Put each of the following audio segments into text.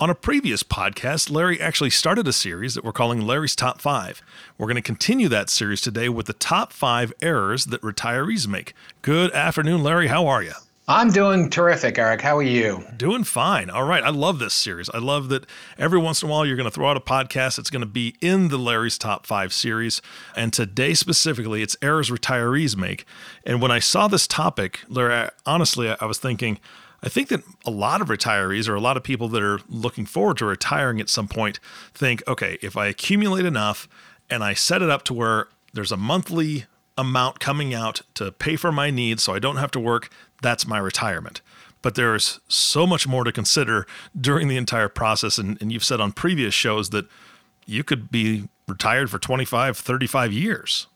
On a previous podcast, Larry actually started a series that we're calling Larry's Top 5. We're going to continue that series today with the top 5 errors that retirees make. Good afternoon, Larry. How are you? I'm doing terrific, Eric. How are you? Doing fine. All right. I love this series. I love that every once in a while you're going to throw out a podcast that's going to be in the Larry's Top 5 series. And today specifically, it's errors retirees make. And when I saw this topic, Larry, honestly, I was thinking, I think that a lot of retirees or a lot of people that are looking forward to retiring at some point think, okay, if I accumulate enough and I set it up to where there's a monthly amount coming out to pay for my needs so I don't have to work, that's my retirement. But there's so much more to consider during the entire process. And, and you've said on previous shows that you could be retired for 25, 35 years.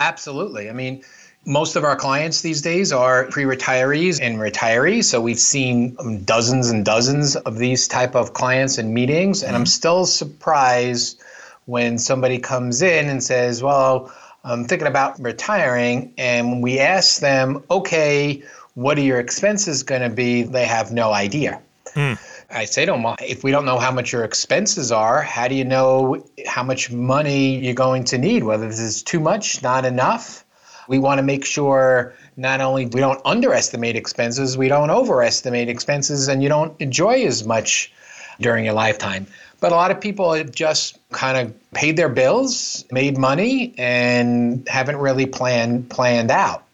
Absolutely. I mean, most of our clients these days are pre-retirees and retirees so we've seen dozens and dozens of these type of clients and meetings and i'm mm-hmm. still surprised when somebody comes in and says well i'm thinking about retiring and we ask them okay what are your expenses going to be? They have no idea. Mm. I say to them, if we don't know how much your expenses are, how do you know how much money you're going to need? Whether this is too much, not enough. We want to make sure not only we don't underestimate expenses, we don't overestimate expenses, and you don't enjoy as much during your lifetime. But a lot of people have just kind of paid their bills, made money, and haven't really planned planned out.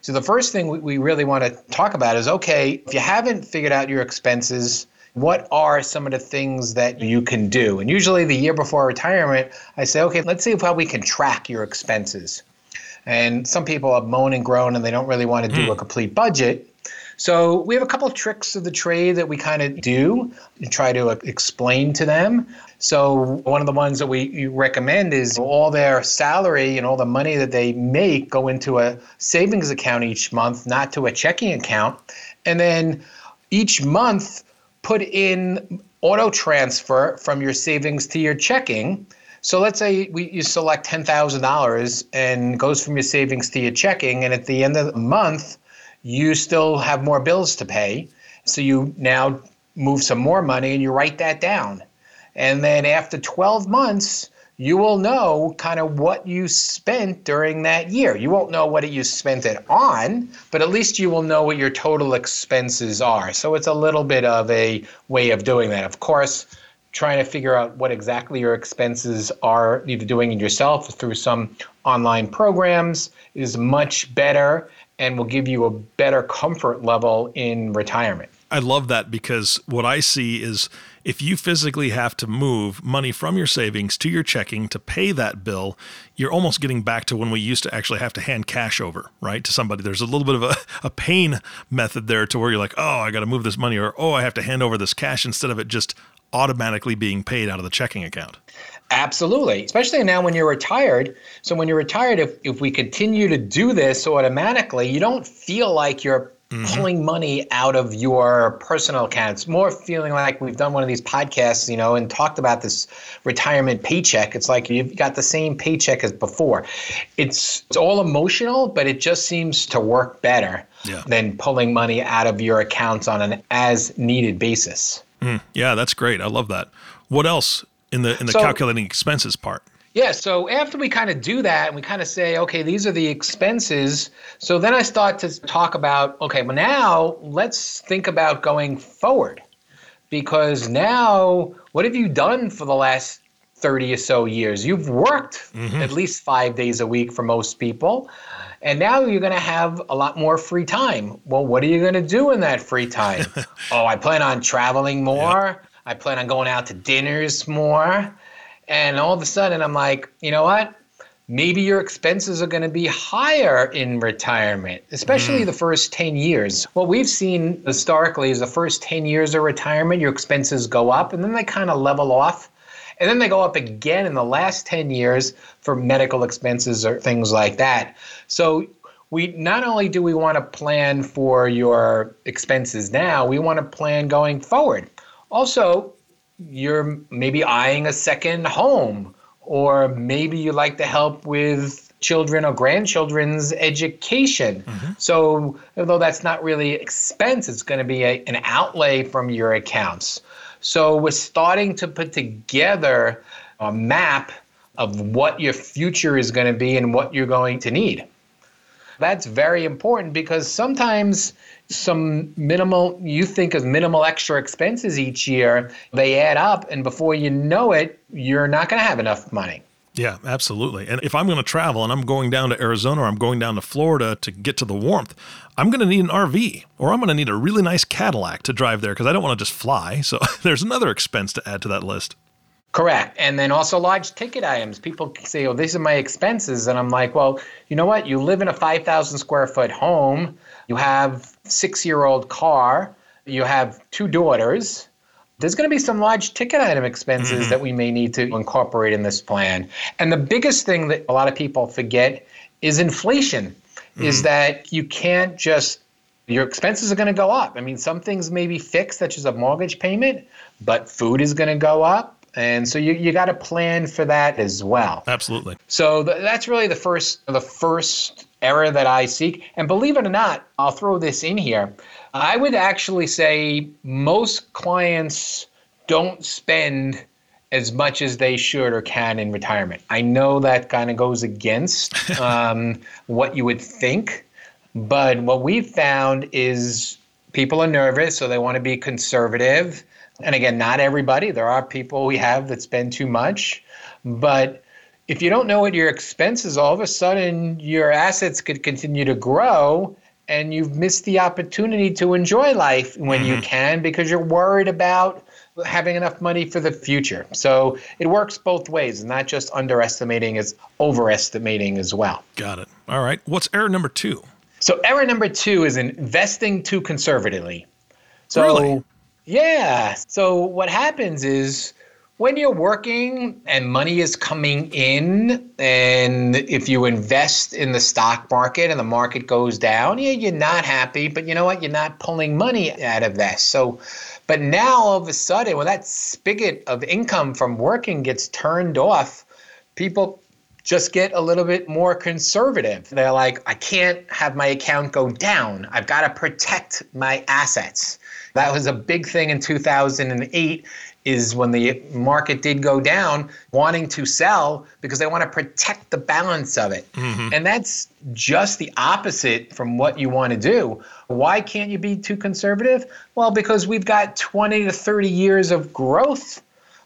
So the first thing we really want to talk about is okay, if you haven't figured out your expenses, what are some of the things that you can do? And usually the year before retirement, I say, okay, let's see how we can track your expenses. And some people have moan and groan and they don't really want to do mm. a complete budget. So we have a couple of tricks of the trade that we kind of do and try to explain to them. So one of the ones that we recommend is all their salary and all the money that they make go into a savings account each month, not to a checking account. And then each month put in auto transfer from your savings to your checking. So let's say we, you select $10,000 and goes from your savings to your checking and at the end of the month you still have more bills to pay. So you now move some more money and you write that down. And then after 12 months, you will know kind of what you spent during that year. You won't know what you spent it on, but at least you will know what your total expenses are. So it's a little bit of a way of doing that. Of course, trying to figure out what exactly your expenses are, either doing it yourself through some online programs, is much better and will give you a better comfort level in retirement. I love that because what I see is if you physically have to move money from your savings to your checking to pay that bill, you're almost getting back to when we used to actually have to hand cash over, right, to somebody. There's a little bit of a, a pain method there to where you're like, oh, I got to move this money, or oh, I have to hand over this cash instead of it just automatically being paid out of the checking account. Absolutely, especially now when you're retired. So when you're retired, if, if we continue to do this automatically, you don't feel like you're Mm-hmm. pulling money out of your personal accounts more feeling like we've done one of these podcasts you know and talked about this retirement paycheck it's like you've got the same paycheck as before it's it's all emotional but it just seems to work better yeah. than pulling money out of your accounts on an as needed basis mm, yeah that's great i love that what else in the in the so, calculating expenses part. Yeah, so after we kind of do that and we kind of say, okay, these are the expenses. So then I start to talk about, okay, well, now let's think about going forward. Because now, what have you done for the last 30 or so years? You've worked mm-hmm. at least five days a week for most people. And now you're going to have a lot more free time. Well, what are you going to do in that free time? oh, I plan on traveling more. I plan on going out to dinners more. And all of a sudden, I'm like, you know what? Maybe your expenses are going to be higher in retirement, especially mm. the first 10 years. What we've seen historically is the first 10 years of retirement, your expenses go up and then they kind of level off. And then they go up again in the last 10 years for medical expenses or things like that. So we not only do we want to plan for your expenses now, we want to plan going forward. Also, you're maybe eyeing a second home, or maybe you like to help with children or grandchildren's education. Mm-hmm. So, although that's not really expense, it's going to be a, an outlay from your accounts. So, we're starting to put together a map of what your future is going to be and what you're going to need. That's very important because sometimes some minimal, you think of minimal extra expenses each year, they add up, and before you know it, you're not going to have enough money. Yeah, absolutely. And if I'm going to travel and I'm going down to Arizona or I'm going down to Florida to get to the warmth, I'm going to need an RV or I'm going to need a really nice Cadillac to drive there because I don't want to just fly. So there's another expense to add to that list. Correct. And then also large ticket items. People say, oh, these are my expenses. And I'm like, well, you know what? You live in a 5,000 square foot home, you have six year old car, you have two daughters. There's going to be some large ticket item expenses mm-hmm. that we may need to incorporate in this plan. And the biggest thing that a lot of people forget is inflation, mm-hmm. is that you can't just your expenses are going to go up. I mean, some things may be fixed, such as a mortgage payment, but food is going to go up. And so you, you got to plan for that as well. Absolutely. So th- that's really the first the first error that I seek. And believe it or not, I'll throw this in here. I would actually say most clients don't spend as much as they should or can in retirement. I know that kind of goes against um, what you would think, but what we've found is people are nervous, so they want to be conservative. And again, not everybody. There are people we have that spend too much. But if you don't know what your expenses, are, all of a sudden your assets could continue to grow and you've missed the opportunity to enjoy life when mm-hmm. you can because you're worried about having enough money for the future. So it works both ways, not just underestimating, it's overestimating as well. Got it. All right. What's error number two? So error number two is investing too conservatively. So really? Yeah. So what happens is when you're working and money is coming in, and if you invest in the stock market and the market goes down, yeah, you're not happy, but you know what? You're not pulling money out of that. So, but now all of a sudden, when that spigot of income from working gets turned off, people just get a little bit more conservative. They're like, I can't have my account go down. I've got to protect my assets. That was a big thing in 2008 is when the market did go down, wanting to sell because they want to protect the balance of it. Mm-hmm. And that's just the opposite from what you want to do. Why can't you be too conservative? Well, because we've got 20 to 30 years of growth,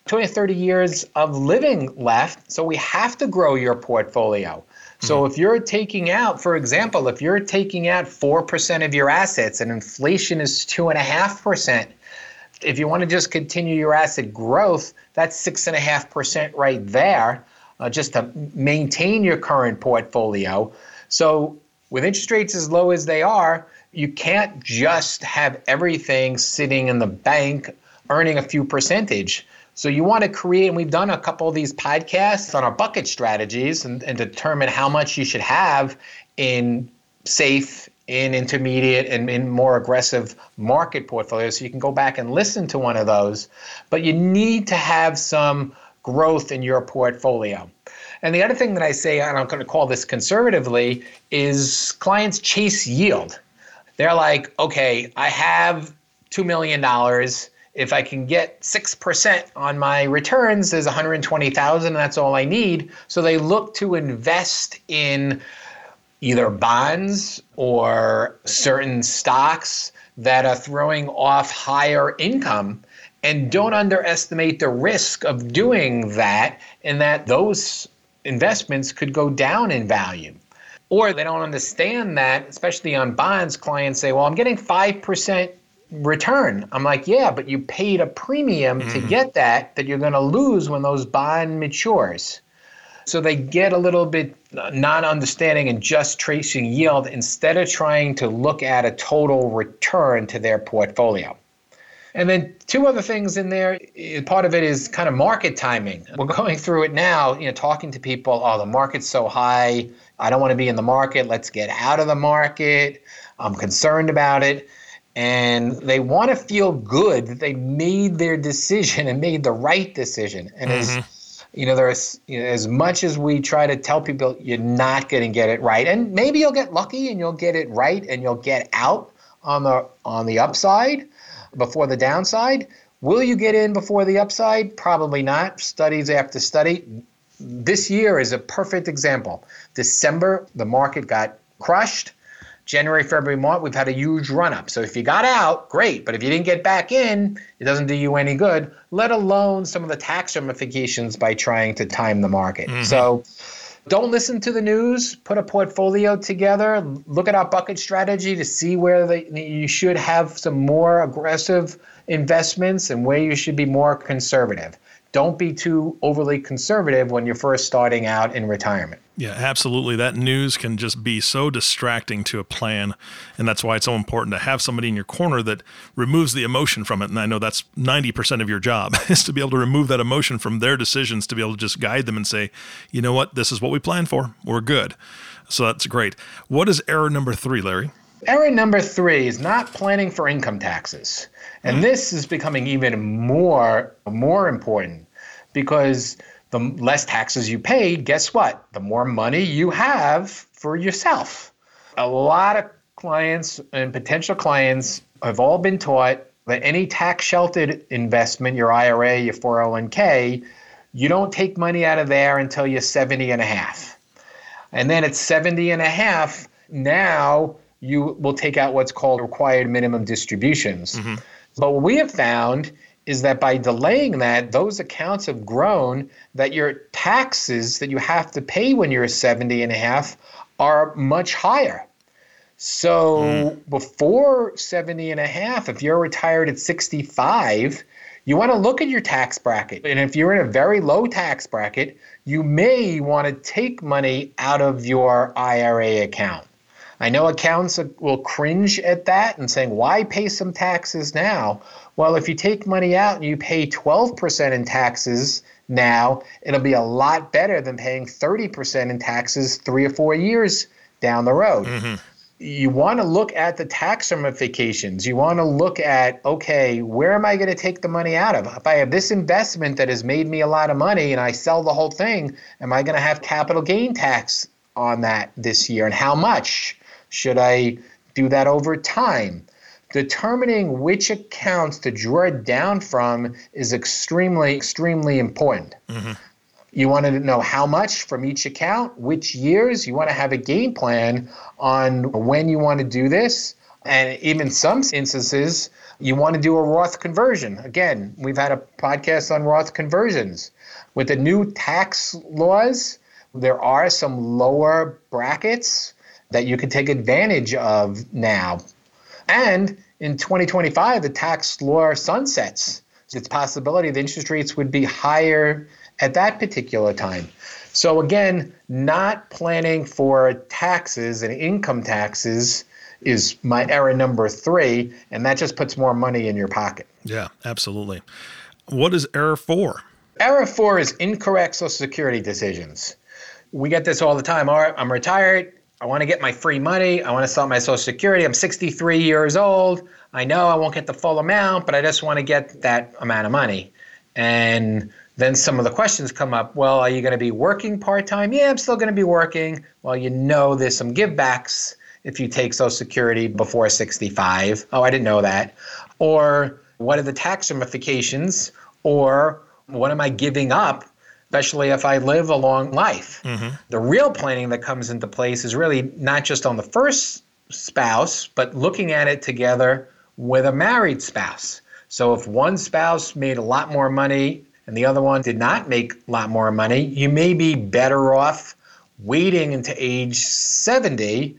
20 to 30 years of living left. So we have to grow your portfolio. So if you're taking out, for example, if you're taking out 4% of your assets and inflation is 2.5%, if you want to just continue your asset growth, that's 6.5% right there uh, just to maintain your current portfolio. So with interest rates as low as they are, you can't just have everything sitting in the bank earning a few percentage. So you want to create, and we've done a couple of these podcasts on our bucket strategies and, and determine how much you should have in safe, in intermediate, and in more aggressive market portfolios. So you can go back and listen to one of those. But you need to have some growth in your portfolio. And the other thing that I say, and I'm going to call this conservatively, is clients chase yield. They're like, okay, I have $2 million if I can get 6% on my returns, there's 120,000, and that's all I need. So they look to invest in either bonds or certain stocks that are throwing off higher income and don't underestimate the risk of doing that and that those investments could go down in value. Or they don't understand that, especially on bonds, clients say, well, I'm getting 5% return. I'm like, yeah, but you paid a premium mm-hmm. to get that that you're going to lose when those bond matures. So they get a little bit non understanding and just tracing yield instead of trying to look at a total return to their portfolio. And then two other things in there. Part of it is kind of market timing. We're going through it now, you know, talking to people, oh, the market's so high. I don't want to be in the market. Let's get out of the market. I'm concerned about it. And they want to feel good that they made their decision and made the right decision. And mm-hmm. as you know, there's you know, as much as we try to tell people you're not going to get it right, and maybe you'll get lucky and you'll get it right and you'll get out on the on the upside before the downside. Will you get in before the upside? Probably not. Studies after study. This year is a perfect example. December, the market got crushed. January, February, March, we've had a huge run up. So if you got out, great. But if you didn't get back in, it doesn't do you any good, let alone some of the tax ramifications by trying to time the market. Mm-hmm. So don't listen to the news. Put a portfolio together. Look at our bucket strategy to see where the, you should have some more aggressive investments and where you should be more conservative. Don't be too overly conservative when you're first starting out in retirement. Yeah, absolutely. That news can just be so distracting to a plan. And that's why it's so important to have somebody in your corner that removes the emotion from it. And I know that's 90% of your job is to be able to remove that emotion from their decisions, to be able to just guide them and say, you know what, this is what we planned for. We're good. So that's great. What is error number three, Larry? Error number three is not planning for income taxes. And mm-hmm. this is becoming even more, more important because the less taxes you pay, guess what? The more money you have for yourself. A lot of clients and potential clients have all been taught that any tax sheltered investment, your IRA, your 401k, you don't take money out of there until you're 70 and a half. And then at 70 and a half, now you will take out what's called required minimum distributions. Mm-hmm. But what we have found is that by delaying that, those accounts have grown that your taxes that you have to pay when you're 70 and a half are much higher. So mm. before 70 and a half, if you're retired at 65, you want to look at your tax bracket. And if you're in a very low tax bracket, you may want to take money out of your IRA account. I know accountants will cringe at that and saying, why pay some taxes now? Well, if you take money out and you pay 12% in taxes now, it'll be a lot better than paying 30% in taxes three or four years down the road. Mm-hmm. You want to look at the tax ramifications. You want to look at, okay, where am I going to take the money out of? If I have this investment that has made me a lot of money and I sell the whole thing, am I going to have capital gain tax on that this year? And how much? Should I do that over time? determining which accounts to draw it down from is extremely, extremely important. Mm-hmm. You want to know how much from each account, which years. You want to have a game plan on when you want to do this. And even some instances, you want to do a Roth conversion. Again, we've had a podcast on Roth conversions. With the new tax laws, there are some lower brackets that you can take advantage of now and in 2025, the tax law sunsets. It's a possibility the interest rates would be higher at that particular time. So again, not planning for taxes and income taxes is my error number three, and that just puts more money in your pocket. Yeah, absolutely. What is error four? Error four is incorrect Social Security decisions. We get this all the time. All right, I'm retired. I want to get my free money. I want to sell my Social Security. I'm 63 years old. I know I won't get the full amount, but I just want to get that amount of money. And then some of the questions come up. Well, are you going to be working part time? Yeah, I'm still going to be working. Well, you know, there's some givebacks if you take Social Security before 65. Oh, I didn't know that. Or what are the tax ramifications? Or what am I giving up especially if I live a long life. Mm-hmm. The real planning that comes into place is really not just on the first spouse, but looking at it together with a married spouse. So if one spouse made a lot more money and the other one did not make a lot more money, you may be better off waiting into age 70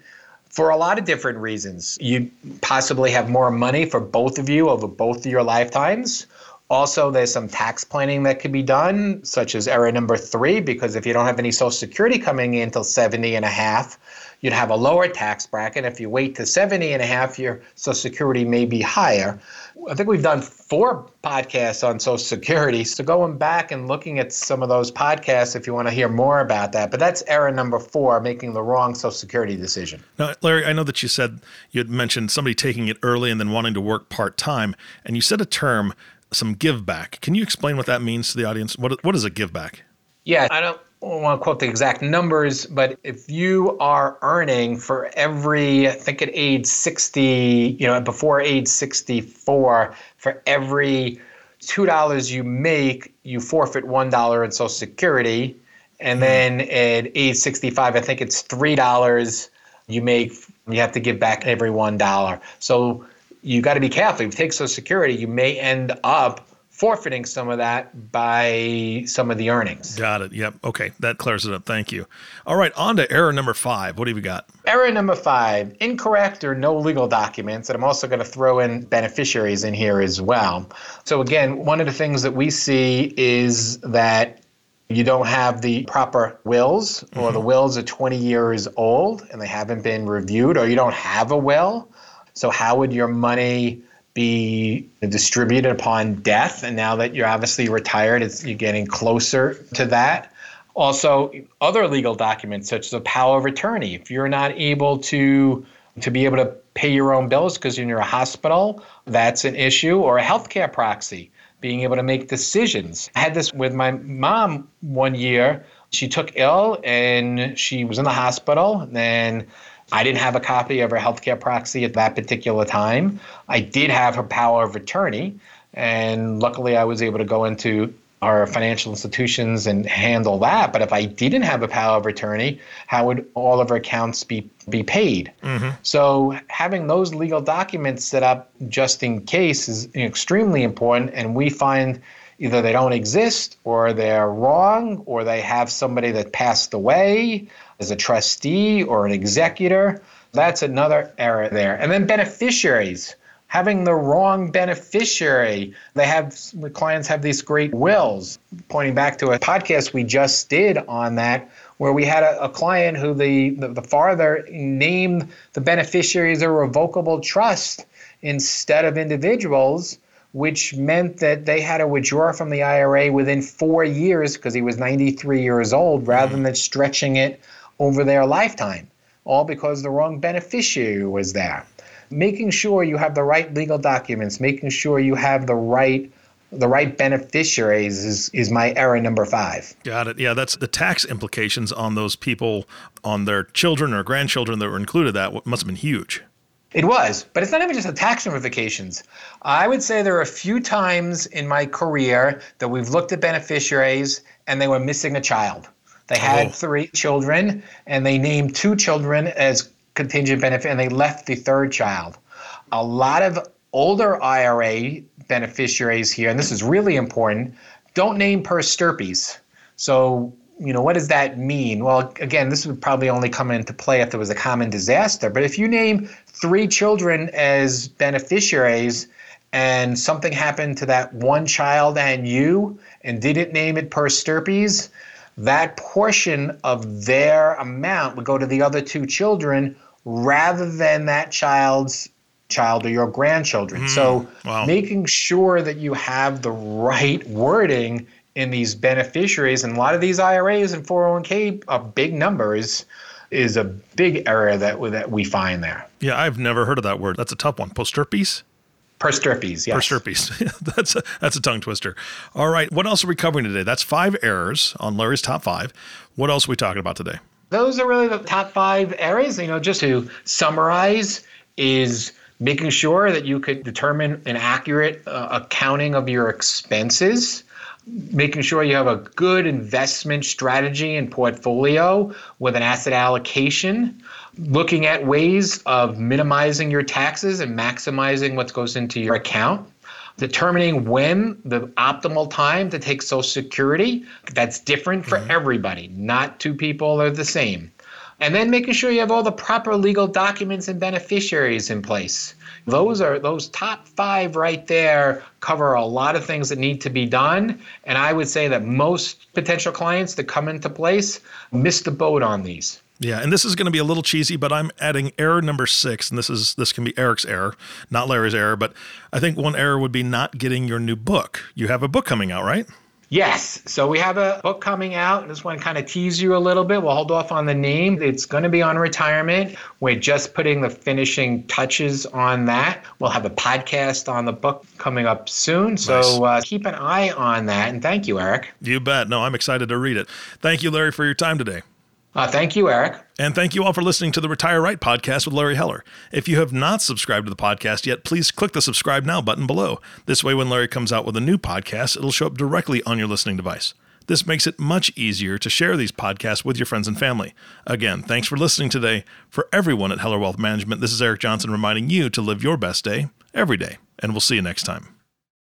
for a lot of different reasons. You possibly have more money for both of you over both of your lifetimes, Also, there's some tax planning that could be done, such as error number three, because if you don't have any Social Security coming in until 70 and a half, you'd have a lower tax bracket. If you wait to 70 and a half, your Social Security may be higher. I think we've done four podcasts on Social Security. So going back and looking at some of those podcasts if you want to hear more about that. But that's error number four, making the wrong Social Security decision. Now, Larry, I know that you said you had mentioned somebody taking it early and then wanting to work part time, and you said a term, some give back. Can you explain what that means to the audience? What what is a give back? Yeah, I don't want to quote the exact numbers, but if you are earning for every, I think at age 60, you know, before age 64, for every $2 you make, you forfeit $1 in Social Security. And hmm. then at age 65, I think it's $3 you make, you have to give back every $1. So you got to be careful. If you take Social Security, you may end up forfeiting some of that by some of the earnings. Got it. Yep. Okay. That clears it up. Thank you. All right. On to error number five. What do we got? Error number five incorrect or no legal documents. And I'm also going to throw in beneficiaries in here as well. So, again, one of the things that we see is that you don't have the proper wills, or mm-hmm. the wills are 20 years old and they haven't been reviewed, or you don't have a will. So, how would your money be distributed upon death. And now that you're obviously retired, you're getting closer to that. Also, other legal documents such as a power of attorney. If you're not able to to be able to pay your own bills because you're in a hospital, that's an issue, or a healthcare proxy, being able to make decisions. I had this with my mom one year. She took ill and she was in the hospital. And I didn't have a copy of her healthcare proxy at that particular time. I did have her power of attorney, and luckily I was able to go into our financial institutions and handle that. But if I didn't have a power of attorney, how would all of her accounts be be paid? Mm-hmm. So having those legal documents set up just in case is extremely important. And we find either they don't exist or they're wrong or they have somebody that passed away as a trustee or an executor. That's another error there. And then beneficiaries having the wrong beneficiary. They have clients have these great wills. Pointing back to a podcast we just did on that, where we had a, a client who the, the, the father named the beneficiaries a revocable trust instead of individuals, which meant that they had to withdraw from the IRA within four years because he was 93 years old, rather mm-hmm. than stretching it over their lifetime, all because the wrong beneficiary was there. Making sure you have the right legal documents, making sure you have the right the right beneficiaries is, is my error number five. Got it. Yeah, that's the tax implications on those people, on their children or grandchildren that were included. That must have been huge. It was, but it's not even just the tax implications. I would say there are a few times in my career that we've looked at beneficiaries and they were missing a child. They had oh. three children, and they named two children as contingent benefit, and they left the third child. A lot of older IRA beneficiaries here, and this is really important, don't name per stirpes. So, you know, what does that mean? Well, again, this would probably only come into play if there was a common disaster. But if you name three children as beneficiaries and something happened to that one child and you and didn't name it per stirpes, that portion of their amount would go to the other two children rather than that child's child or your grandchildren. Mm, so wow. making sure that you have the right wording in these beneficiaries and a lot of these IRAs and 401k are big numbers is a big area that that we find there. Yeah, I've never heard of that word. That's a tough one. Posterpes? Persterpes, yes. Persterpes. that's a, that's a tongue twister. All right. What else are we covering today? That's five errors on Larry's top five. What else are we talking about today? Those are really the top five errors. You know, just to summarize, is making sure that you could determine an accurate uh, accounting of your expenses making sure you have a good investment strategy and portfolio with an asset allocation looking at ways of minimizing your taxes and maximizing what goes into your account determining when the optimal time to take social security that's different for mm-hmm. everybody not two people are the same And then making sure you have all the proper legal documents and beneficiaries in place. Those are those top five right there cover a lot of things that need to be done. And I would say that most potential clients that come into place miss the boat on these. Yeah, and this is going to be a little cheesy, but I'm adding error number six, and this is this can be Eric's error, not Larry's error. But I think one error would be not getting your new book. You have a book coming out, right? Yes. So we have a book coming out. Just want to kind of tease you a little bit. We'll hold off on the name. It's going to be on retirement. We're just putting the finishing touches on that. We'll have a podcast on the book coming up soon. So nice. uh, keep an eye on that. And thank you, Eric. You bet. No, I'm excited to read it. Thank you, Larry, for your time today. Uh, thank you, Eric. And thank you all for listening to the Retire Right podcast with Larry Heller. If you have not subscribed to the podcast yet, please click the subscribe now button below. This way, when Larry comes out with a new podcast, it'll show up directly on your listening device. This makes it much easier to share these podcasts with your friends and family. Again, thanks for listening today. For everyone at Heller Wealth Management, this is Eric Johnson reminding you to live your best day every day, and we'll see you next time.